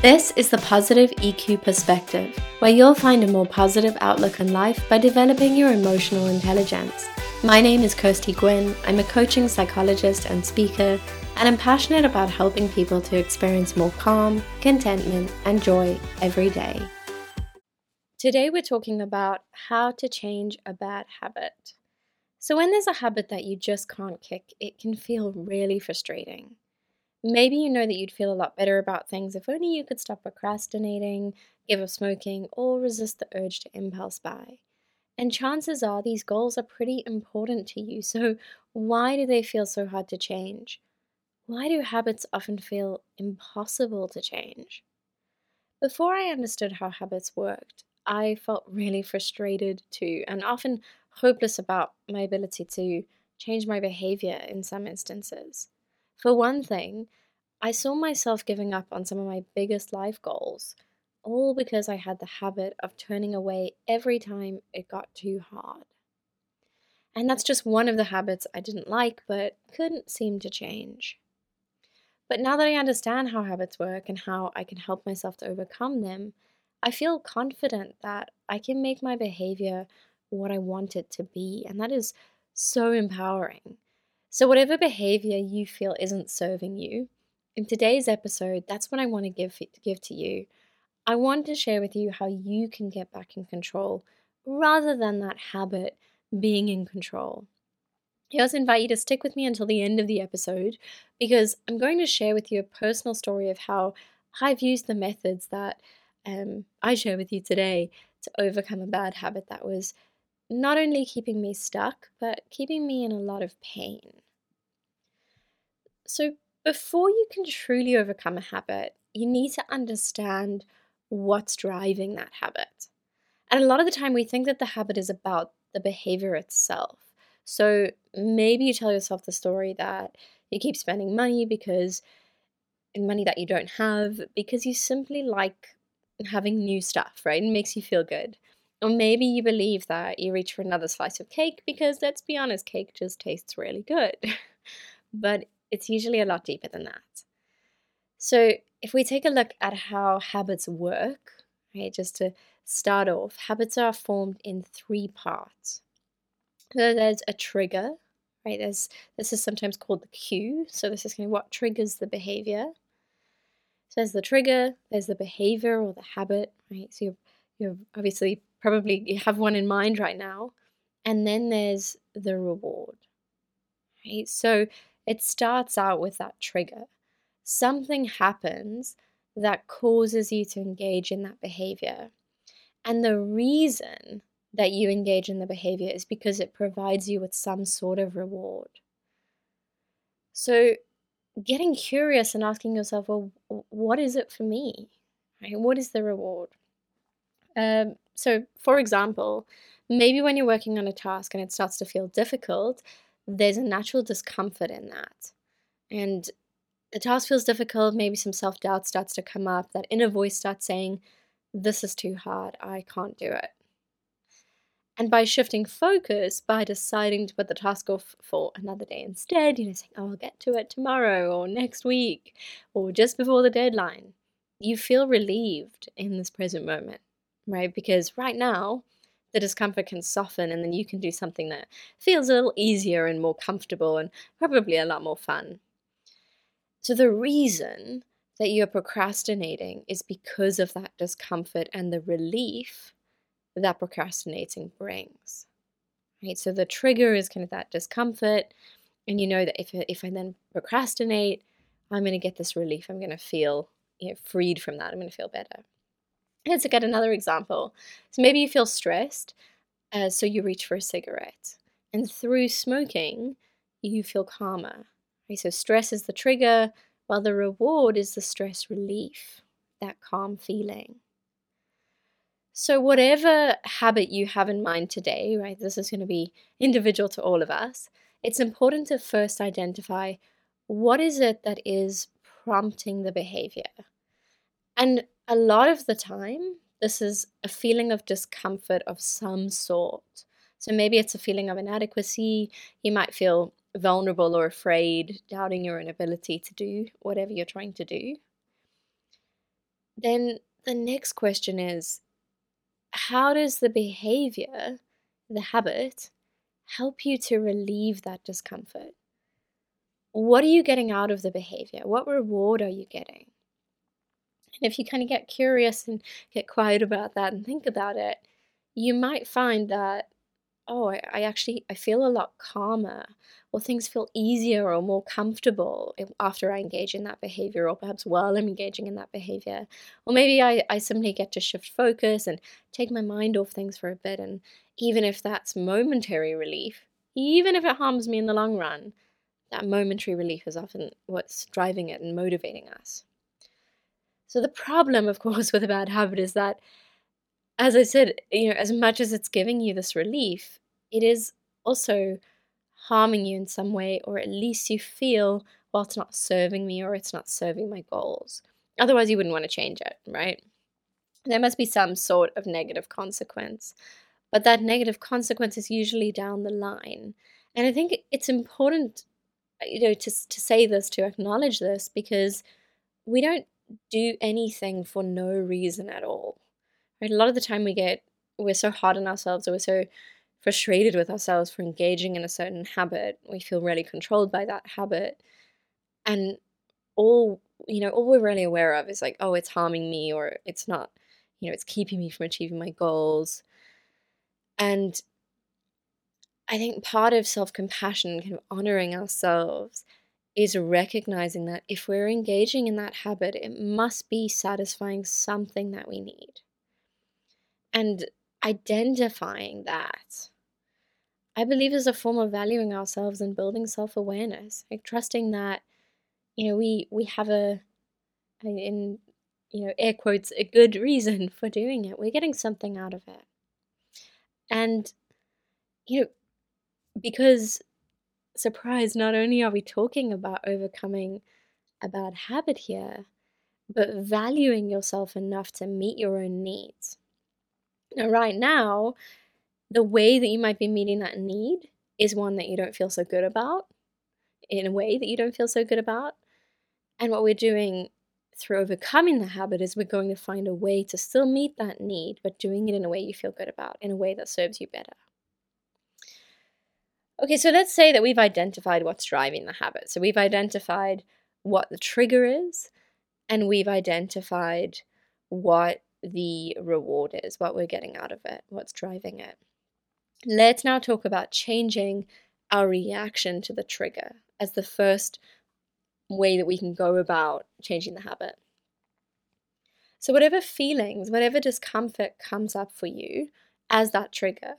This is the Positive EQ Perspective, where you'll find a more positive outlook on life by developing your emotional intelligence. My name is Kirsty Gwynn. I'm a coaching psychologist and speaker, and I'm passionate about helping people to experience more calm, contentment, and joy every day. Today, we're talking about how to change a bad habit. So, when there's a habit that you just can't kick, it can feel really frustrating. Maybe you know that you'd feel a lot better about things if only you could stop procrastinating, give up smoking, or resist the urge to impulse buy. And chances are these goals are pretty important to you, so why do they feel so hard to change? Why do habits often feel impossible to change? Before I understood how habits worked, I felt really frustrated too, and often hopeless about my ability to change my behavior in some instances. For one thing, I saw myself giving up on some of my biggest life goals, all because I had the habit of turning away every time it got too hard. And that's just one of the habits I didn't like but couldn't seem to change. But now that I understand how habits work and how I can help myself to overcome them, I feel confident that I can make my behavior what I want it to be. And that is so empowering. So, whatever behavior you feel isn't serving you, in today's episode, that's what I want to give, give to you. I want to share with you how you can get back in control rather than that habit being in control. I also invite you to stick with me until the end of the episode because I'm going to share with you a personal story of how I've used the methods that um, I share with you today to overcome a bad habit that was not only keeping me stuck, but keeping me in a lot of pain. So, before you can truly overcome a habit, you need to understand what's driving that habit. And a lot of the time, we think that the habit is about the behavior itself. So, maybe you tell yourself the story that you keep spending money because money that you don't have because you simply like having new stuff, right? It makes you feel good. Or maybe you believe that you reach for another slice of cake because, let's be honest, cake just tastes really good. but it's usually a lot deeper than that. So, if we take a look at how habits work, right, just to start off, habits are formed in three parts. So there's a trigger, right? There's this is sometimes called the cue. So this is kind of what triggers the behavior. So there's the trigger, there's the behavior or the habit, right? So you're you're obviously probably have one in mind right now. And then there's the reward. Right? So it starts out with that trigger. Something happens that causes you to engage in that behavior. And the reason that you engage in the behavior is because it provides you with some sort of reward. So, getting curious and asking yourself, well, what is it for me? Right? What is the reward? Um, so, for example, maybe when you're working on a task and it starts to feel difficult, there's a natural discomfort in that. And the task feels difficult, maybe some self doubt starts to come up, that inner voice starts saying, This is too hard, I can't do it. And by shifting focus, by deciding to put the task off for another day instead, you know, saying, Oh, I'll get to it tomorrow or next week or just before the deadline, you feel relieved in this present moment right? Because right now, the discomfort can soften and then you can do something that feels a little easier and more comfortable and probably a lot more fun. So, the reason that you're procrastinating is because of that discomfort and the relief that procrastinating brings. Right? So, the trigger is kind of that discomfort, and you know that if, if I then procrastinate, I'm going to get this relief. I'm going to feel you know, freed from that. I'm going to feel better. Let's look at another example. So maybe you feel stressed, uh, so you reach for a cigarette. And through smoking, you feel calmer. Right? So stress is the trigger, while the reward is the stress relief, that calm feeling. So, whatever habit you have in mind today, right, this is going to be individual to all of us. It's important to first identify what is it that is prompting the behavior. And a lot of the time, this is a feeling of discomfort of some sort. So maybe it's a feeling of inadequacy. You might feel vulnerable or afraid, doubting your inability to do whatever you're trying to do. then the next question is how does the behavior, the habit, help you to relieve that discomfort? What are you getting out of the behavior? What reward are you getting? And if you kind of get curious and get quiet about that and think about it, you might find that oh I, I actually i feel a lot calmer or things feel easier or more comfortable after i engage in that behavior or perhaps while i'm engaging in that behavior. Or maybe i, I simply get to shift focus and take my mind off things for a bit and even if that's momentary relief even if it harms me in the long run that momentary relief is often what's driving it and motivating us so the problem of course with a bad habit is that as I said, you know, as much as it's giving you this relief, it is also harming you in some way, or at least you feel, well, it's not serving me or it's not serving my goals. Otherwise, you wouldn't want to change it, right? There must be some sort of negative consequence. But that negative consequence is usually down the line. And I think it's important, you know, to, to say this, to acknowledge this, because we don't do anything for no reason at all. Right? A lot of the time we get we're so hard on ourselves or we're so frustrated with ourselves for engaging in a certain habit. We feel really controlled by that habit. And all you know, all we're really aware of is like, oh, it's harming me or it's not, you know, it's keeping me from achieving my goals. And I think part of self compassion, kind of honoring ourselves, is recognizing that if we're engaging in that habit, it must be satisfying something that we need. And identifying that i believe is a form of valuing ourselves and building self-awareness. Like trusting that you know we we have a in you know air quotes a good reason for doing it. We're getting something out of it. And you know because surprise not only are we talking about overcoming a bad habit here but valuing yourself enough to meet your own needs now, right now, the way that you might be meeting that need is one that you don't feel so good about, in a way that you don't feel so good about. And what we're doing through overcoming the habit is we're going to find a way to still meet that need, but doing it in a way you feel good about, in a way that serves you better. Okay, so let's say that we've identified what's driving the habit. So we've identified what the trigger is, and we've identified what the reward is, what we're getting out of it, what's driving it. Let's now talk about changing our reaction to the trigger as the first way that we can go about changing the habit. So, whatever feelings, whatever discomfort comes up for you as that trigger,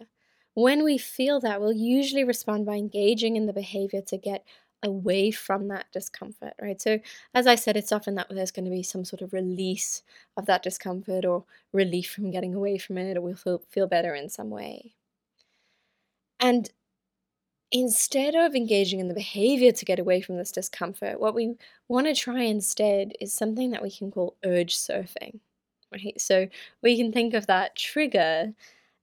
when we feel that, we'll usually respond by engaging in the behavior to get away from that discomfort, right? So, as I said, it's often that there's going to be some sort of release of that discomfort or relief from getting away from it, or we'll feel, feel better in some way. And instead of engaging in the behavior to get away from this discomfort, what we want to try instead is something that we can call urge surfing, right? So, we can think of that trigger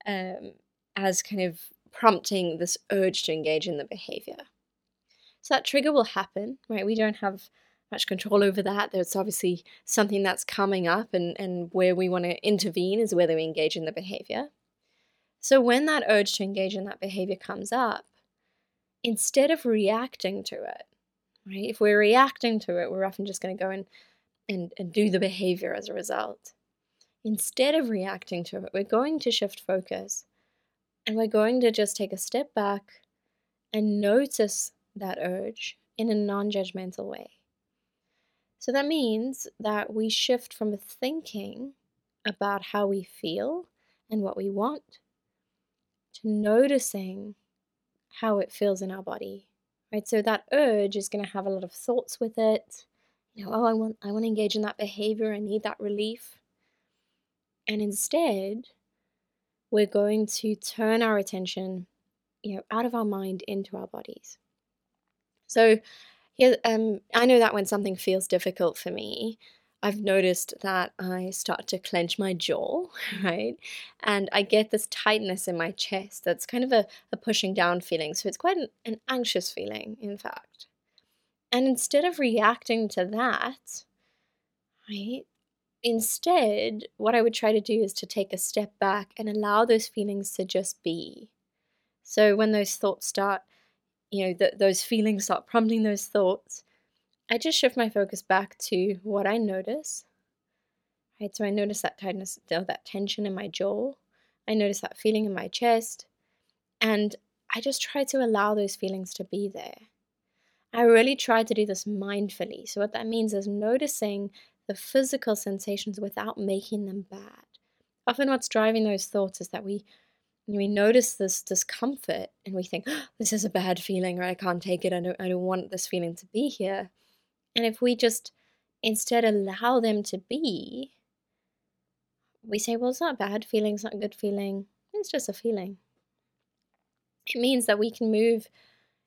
um, as kind of prompting this urge to engage in the behavior. So that trigger will happen, right? We don't have much control over that. There's obviously something that's coming up, and, and where we want to intervene is whether we engage in the behavior. So when that urge to engage in that behavior comes up, instead of reacting to it, right? If we're reacting to it, we're often just going to go and, and, and do the behavior as a result. Instead of reacting to it, we're going to shift focus and we're going to just take a step back and notice that urge in a non judgmental way. So that means that we shift from thinking about how we feel and what we want to noticing how it feels in our body. Right? So that urge is going to have a lot of thoughts with it. You know, oh, I want I want to engage in that behavior, I need that relief. And instead, we're going to turn our attention, you know, out of our mind into our bodies. So, here, um, I know that when something feels difficult for me, I've noticed that I start to clench my jaw, right? And I get this tightness in my chest that's kind of a, a pushing down feeling. So it's quite an, an anxious feeling, in fact. And instead of reacting to that, right, instead, what I would try to do is to take a step back and allow those feelings to just be. So when those thoughts start, you know, th- those feelings start prompting those thoughts, I just shift my focus back to what I notice. Right, so I notice that tightness, that tension in my jaw. I notice that feeling in my chest, and I just try to allow those feelings to be there. I really try to do this mindfully. So, what that means is noticing the physical sensations without making them bad. Often, what's driving those thoughts is that we we notice this discomfort and we think, oh, this is a bad feeling, or I can't take it. I don't, I don't want this feeling to be here. And if we just instead allow them to be, we say, well, it's not a bad feeling, it's not a good feeling, it's just a feeling. It means that we can move,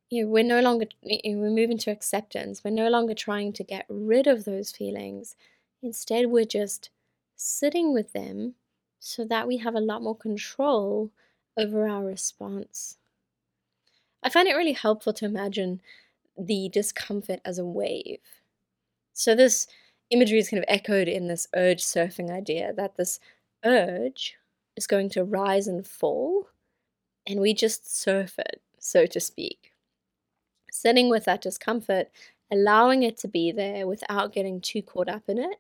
you know, we're no longer, we move into acceptance. We're no longer trying to get rid of those feelings. Instead, we're just sitting with them so that we have a lot more control over our response. I find it really helpful to imagine the discomfort as a wave. So, this imagery is kind of echoed in this urge surfing idea that this urge is going to rise and fall, and we just surf it, so to speak. Sitting with that discomfort, allowing it to be there without getting too caught up in it,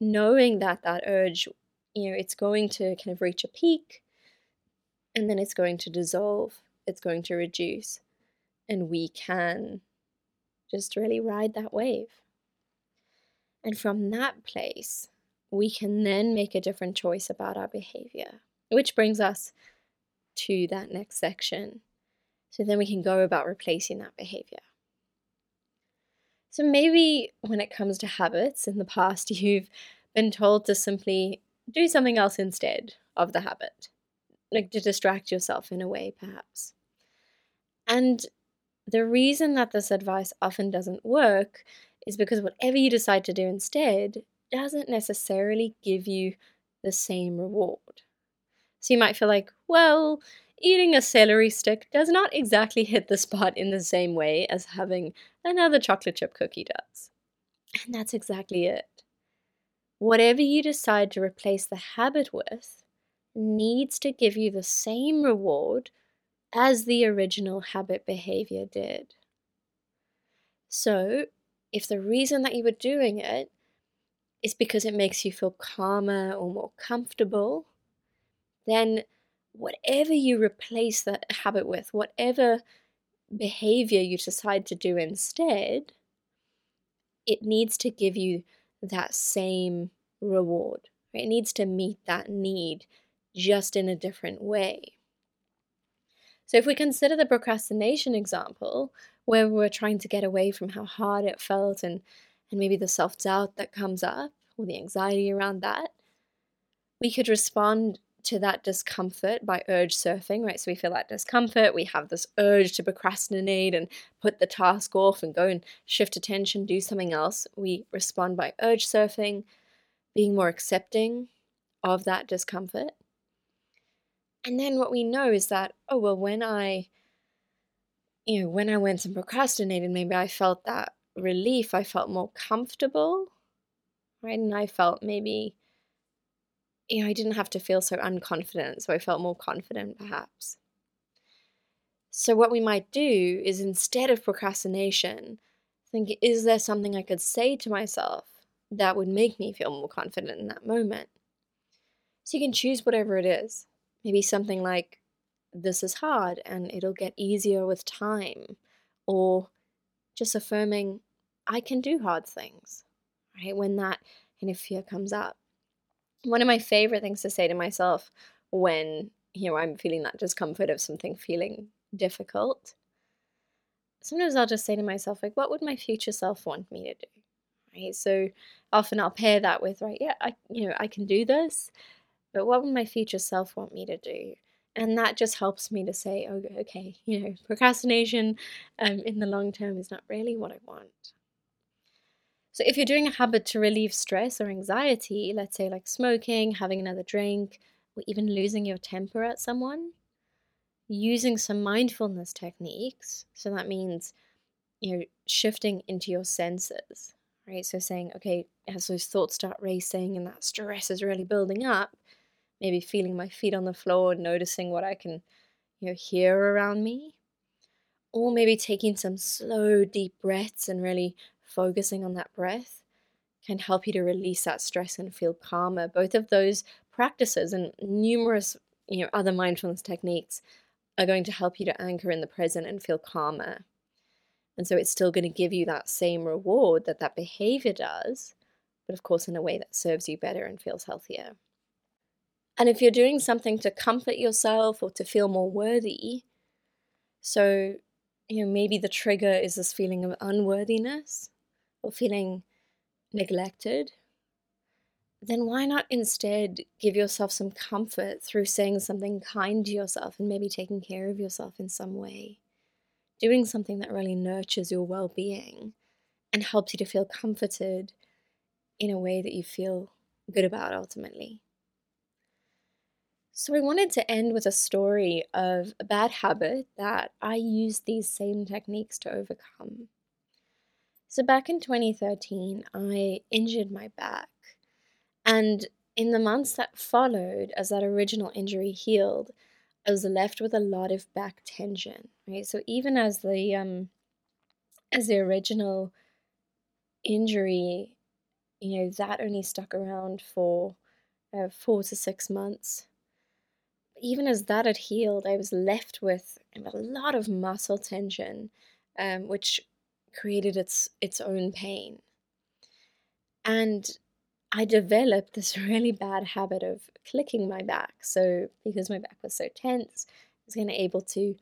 knowing that that urge, you know, it's going to kind of reach a peak and then it's going to dissolve, it's going to reduce, and we can just really ride that wave. And from that place, we can then make a different choice about our behavior, which brings us to that next section. So then we can go about replacing that behavior. So maybe when it comes to habits, in the past, you've been told to simply do something else instead of the habit, like to distract yourself in a way, perhaps. And the reason that this advice often doesn't work is because whatever you decide to do instead doesn't necessarily give you the same reward. So you might feel like, well, eating a celery stick does not exactly hit the spot in the same way as having another chocolate chip cookie does. And that's exactly it. Whatever you decide to replace the habit with needs to give you the same reward as the original habit behavior did. So, if the reason that you were doing it is because it makes you feel calmer or more comfortable, then whatever you replace that habit with, whatever behavior you decide to do instead, it needs to give you that same reward. It needs to meet that need just in a different way. So, if we consider the procrastination example, where we're trying to get away from how hard it felt and, and maybe the self doubt that comes up or the anxiety around that, we could respond to that discomfort by urge surfing, right? So we feel that discomfort, we have this urge to procrastinate and put the task off and go and shift attention, do something else. We respond by urge surfing, being more accepting of that discomfort. And then what we know is that, oh, well, when I you know, when I went and procrastinated, maybe I felt that relief. I felt more comfortable, right? And I felt maybe, you know, I didn't have to feel so unconfident. So I felt more confident, perhaps. So, what we might do is instead of procrastination, think, is there something I could say to myself that would make me feel more confident in that moment? So, you can choose whatever it is. Maybe something like, this is hard and it'll get easier with time. Or just affirming, I can do hard things, right? When that kind of fear comes up. One of my favorite things to say to myself when, you know, I'm feeling that discomfort of something feeling difficult, sometimes I'll just say to myself, like, what would my future self want me to do? Right. So often I'll pair that with, right, yeah, I, you know, I can do this, but what would my future self want me to do? and that just helps me to say oh, okay you know procrastination um, in the long term is not really what i want so if you're doing a habit to relieve stress or anxiety let's say like smoking having another drink or even losing your temper at someone using some mindfulness techniques so that means you know shifting into your senses right? So saying, okay, as those thoughts start racing and that stress is really building up, maybe feeling my feet on the floor, and noticing what I can, you know, hear around me. Or maybe taking some slow, deep breaths and really focusing on that breath can help you to release that stress and feel calmer. Both of those practices and numerous, you know, other mindfulness techniques are going to help you to anchor in the present and feel calmer. And so it's still going to give you that same reward that that behavior does, but of course in a way that serves you better and feels healthier. And if you're doing something to comfort yourself or to feel more worthy, so you know maybe the trigger is this feeling of unworthiness or feeling neglected, then why not instead give yourself some comfort through saying something kind to yourself and maybe taking care of yourself in some way? Doing something that really nurtures your well being and helps you to feel comforted in a way that you feel good about ultimately. So, I wanted to end with a story of a bad habit that I used these same techniques to overcome. So, back in 2013, I injured my back. And in the months that followed, as that original injury healed, I was left with a lot of back tension, right? So, even as the, um, as the original injury, you know, that only stuck around for uh, four to six months even as that had healed, I was left with a lot of muscle tension, um, which created its its own pain. And I developed this really bad habit of clicking my back. So because my back was so tense, I was kind of able to,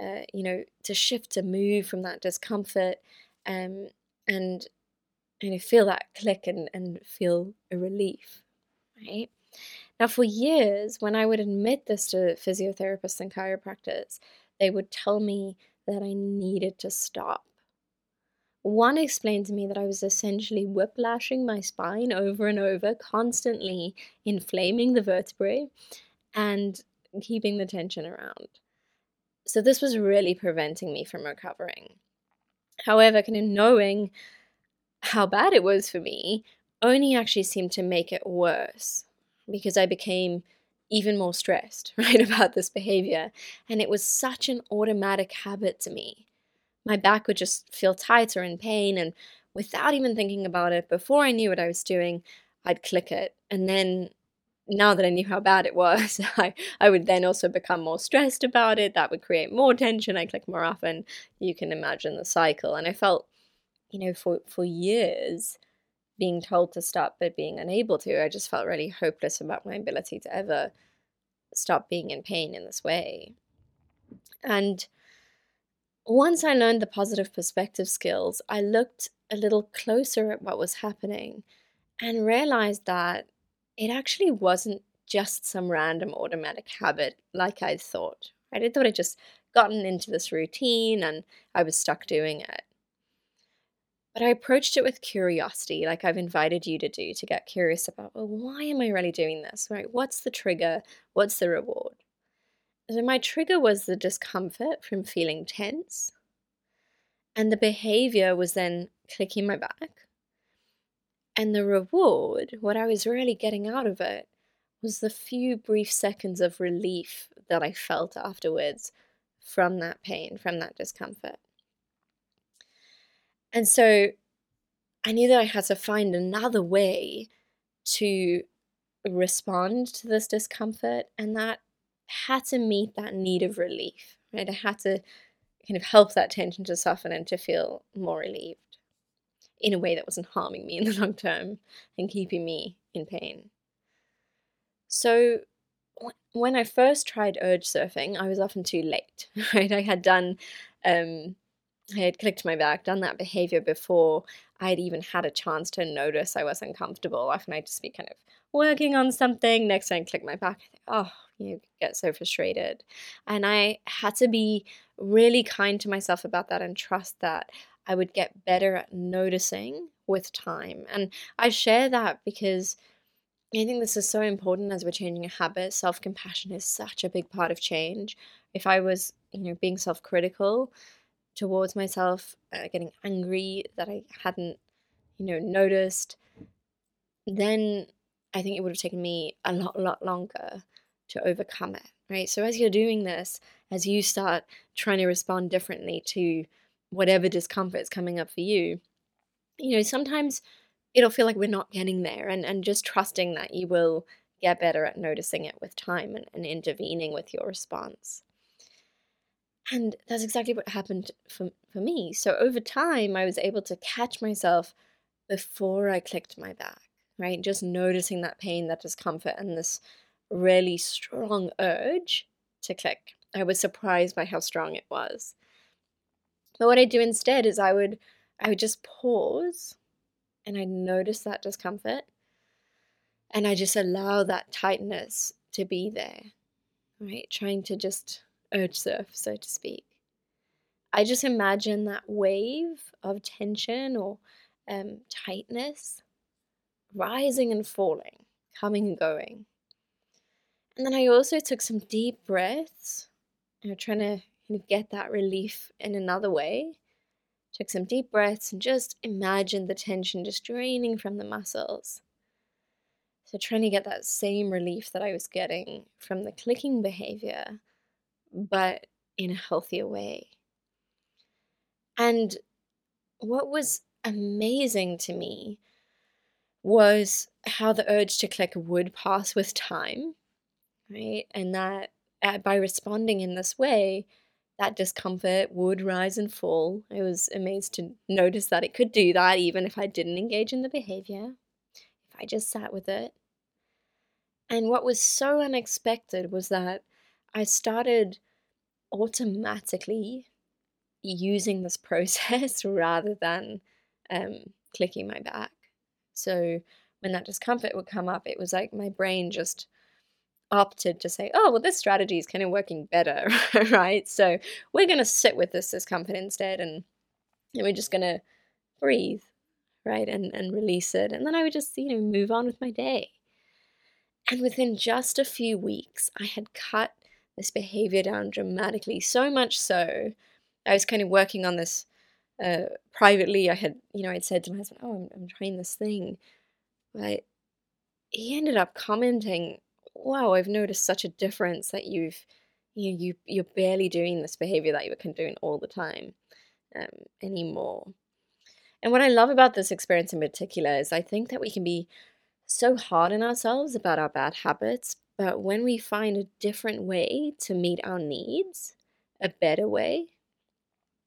uh, you know, to shift, to move from that discomfort, um, and you know, feel that click and and feel a relief, right? Now, for years, when I would admit this to physiotherapists and chiropractors, they would tell me that I needed to stop. One explained to me that I was essentially whiplashing my spine over and over, constantly inflaming the vertebrae and keeping the tension around. So, this was really preventing me from recovering. However, kind of knowing how bad it was for me only actually seemed to make it worse because I became even more stressed, right, about this behavior. And it was such an automatic habit to me. My back would just feel tighter and pain. And without even thinking about it, before I knew what I was doing, I'd click it. And then now that I knew how bad it was, I, I would then also become more stressed about it. That would create more tension. I click more often. You can imagine the cycle. And I felt, you know, for, for years, being told to stop but being unable to. I just felt really hopeless about my ability to ever stop being in pain in this way. And once I learned the positive perspective skills, I looked a little closer at what was happening and realized that it actually wasn't just some random automatic habit like I thought. Right? I thought I'd just gotten into this routine and I was stuck doing it. But I approached it with curiosity, like I've invited you to do, to get curious about, well, why am I really doing this? Right? What's the trigger? What's the reward? So my trigger was the discomfort from feeling tense. And the behavior was then clicking my back. And the reward, what I was really getting out of it, was the few brief seconds of relief that I felt afterwards from that pain, from that discomfort. And so I knew that I had to find another way to respond to this discomfort, and that had to meet that need of relief, right? I had to kind of help that tension to soften and to feel more relieved in a way that wasn't harming me in the long term and keeping me in pain. So, when I first tried urge surfing, I was often too late, right? I had done um, I had clicked my back, done that behavior before I had even had a chance to notice I was uncomfortable. Often I'd just be kind of working on something. Next time I click my back, oh, you get so frustrated. And I had to be really kind to myself about that and trust that I would get better at noticing with time. And I share that because I think this is so important as we're changing a habit. Self compassion is such a big part of change. If I was, you know, being self critical, towards myself, uh, getting angry that I hadn't, you know, noticed, then I think it would have taken me a lot, lot longer to overcome it, right? So as you're doing this, as you start trying to respond differently to whatever discomfort is coming up for you, you know, sometimes it'll feel like we're not getting there and, and just trusting that you will get better at noticing it with time and, and intervening with your response. And that's exactly what happened for, for me. So over time, I was able to catch myself before I clicked my back, right? Just noticing that pain, that discomfort, and this really strong urge to click. I was surprised by how strong it was. But what I do instead is I would I would just pause and I notice that discomfort and I just allow that tightness to be there. Right? Trying to just urge surf, so to speak. I just imagine that wave of tension or um, tightness rising and falling, coming and going. And then I also took some deep breaths, you know, trying to kind of get that relief in another way. Took some deep breaths and just imagine the tension just draining from the muscles. So, trying to get that same relief that I was getting from the clicking behavior, but in a healthier way. And what was amazing to me was how the urge to click would pass with time, right? And that uh, by responding in this way, that discomfort would rise and fall. I was amazed to notice that it could do that even if I didn't engage in the behavior, if I just sat with it. And what was so unexpected was that I started automatically using this process rather than um, clicking my back. So when that discomfort would come up, it was like my brain just opted to say, oh, well, this strategy is kind of working better, right? So we're going to sit with this discomfort instead and, and we're just going to breathe, right? And, and release it. And then I would just, you know, move on with my day. And within just a few weeks, I had cut this behavior down dramatically, so much so I was kind of working on this uh, privately. I had, you know, I'd said to my husband, "Oh, I'm, I'm trying this thing," but he ended up commenting, "Wow, I've noticed such a difference that you've, you you you're barely doing this behavior that you were doing all the time um, anymore." And what I love about this experience in particular is I think that we can be so hard on ourselves about our bad habits, but when we find a different way to meet our needs, a better way,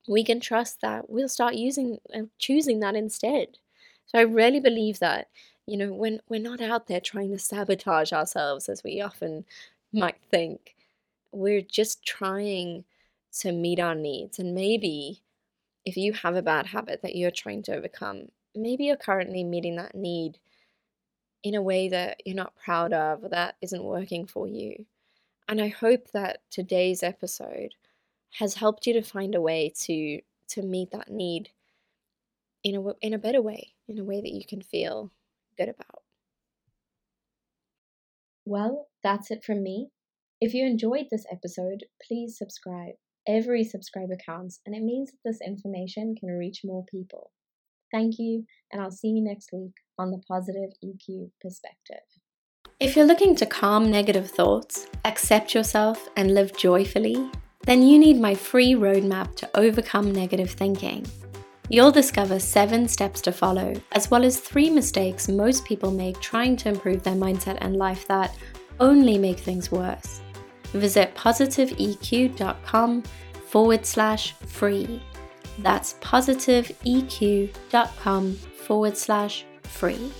we can trust that we'll start using uh, choosing that instead. So I really believe that, you know, when we're not out there trying to sabotage ourselves as we often might think, we're just trying to meet our needs. And maybe if you have a bad habit that you're trying to overcome, maybe you're currently meeting that need in a way that you're not proud of or that isn't working for you. And I hope that today's episode has helped you to find a way to to meet that need in a in a better way, in a way that you can feel good about. Well, that's it from me. If you enjoyed this episode, please subscribe. Every subscriber counts, and it means that this information can reach more people. Thank you, and I'll see you next week on the Positive EQ Perspective. If you're looking to calm negative thoughts, accept yourself, and live joyfully, then you need my free roadmap to overcome negative thinking. You'll discover seven steps to follow, as well as three mistakes most people make trying to improve their mindset and life that only make things worse. Visit positiveeq.com forward slash free. That's positiveeq.com forward slash free.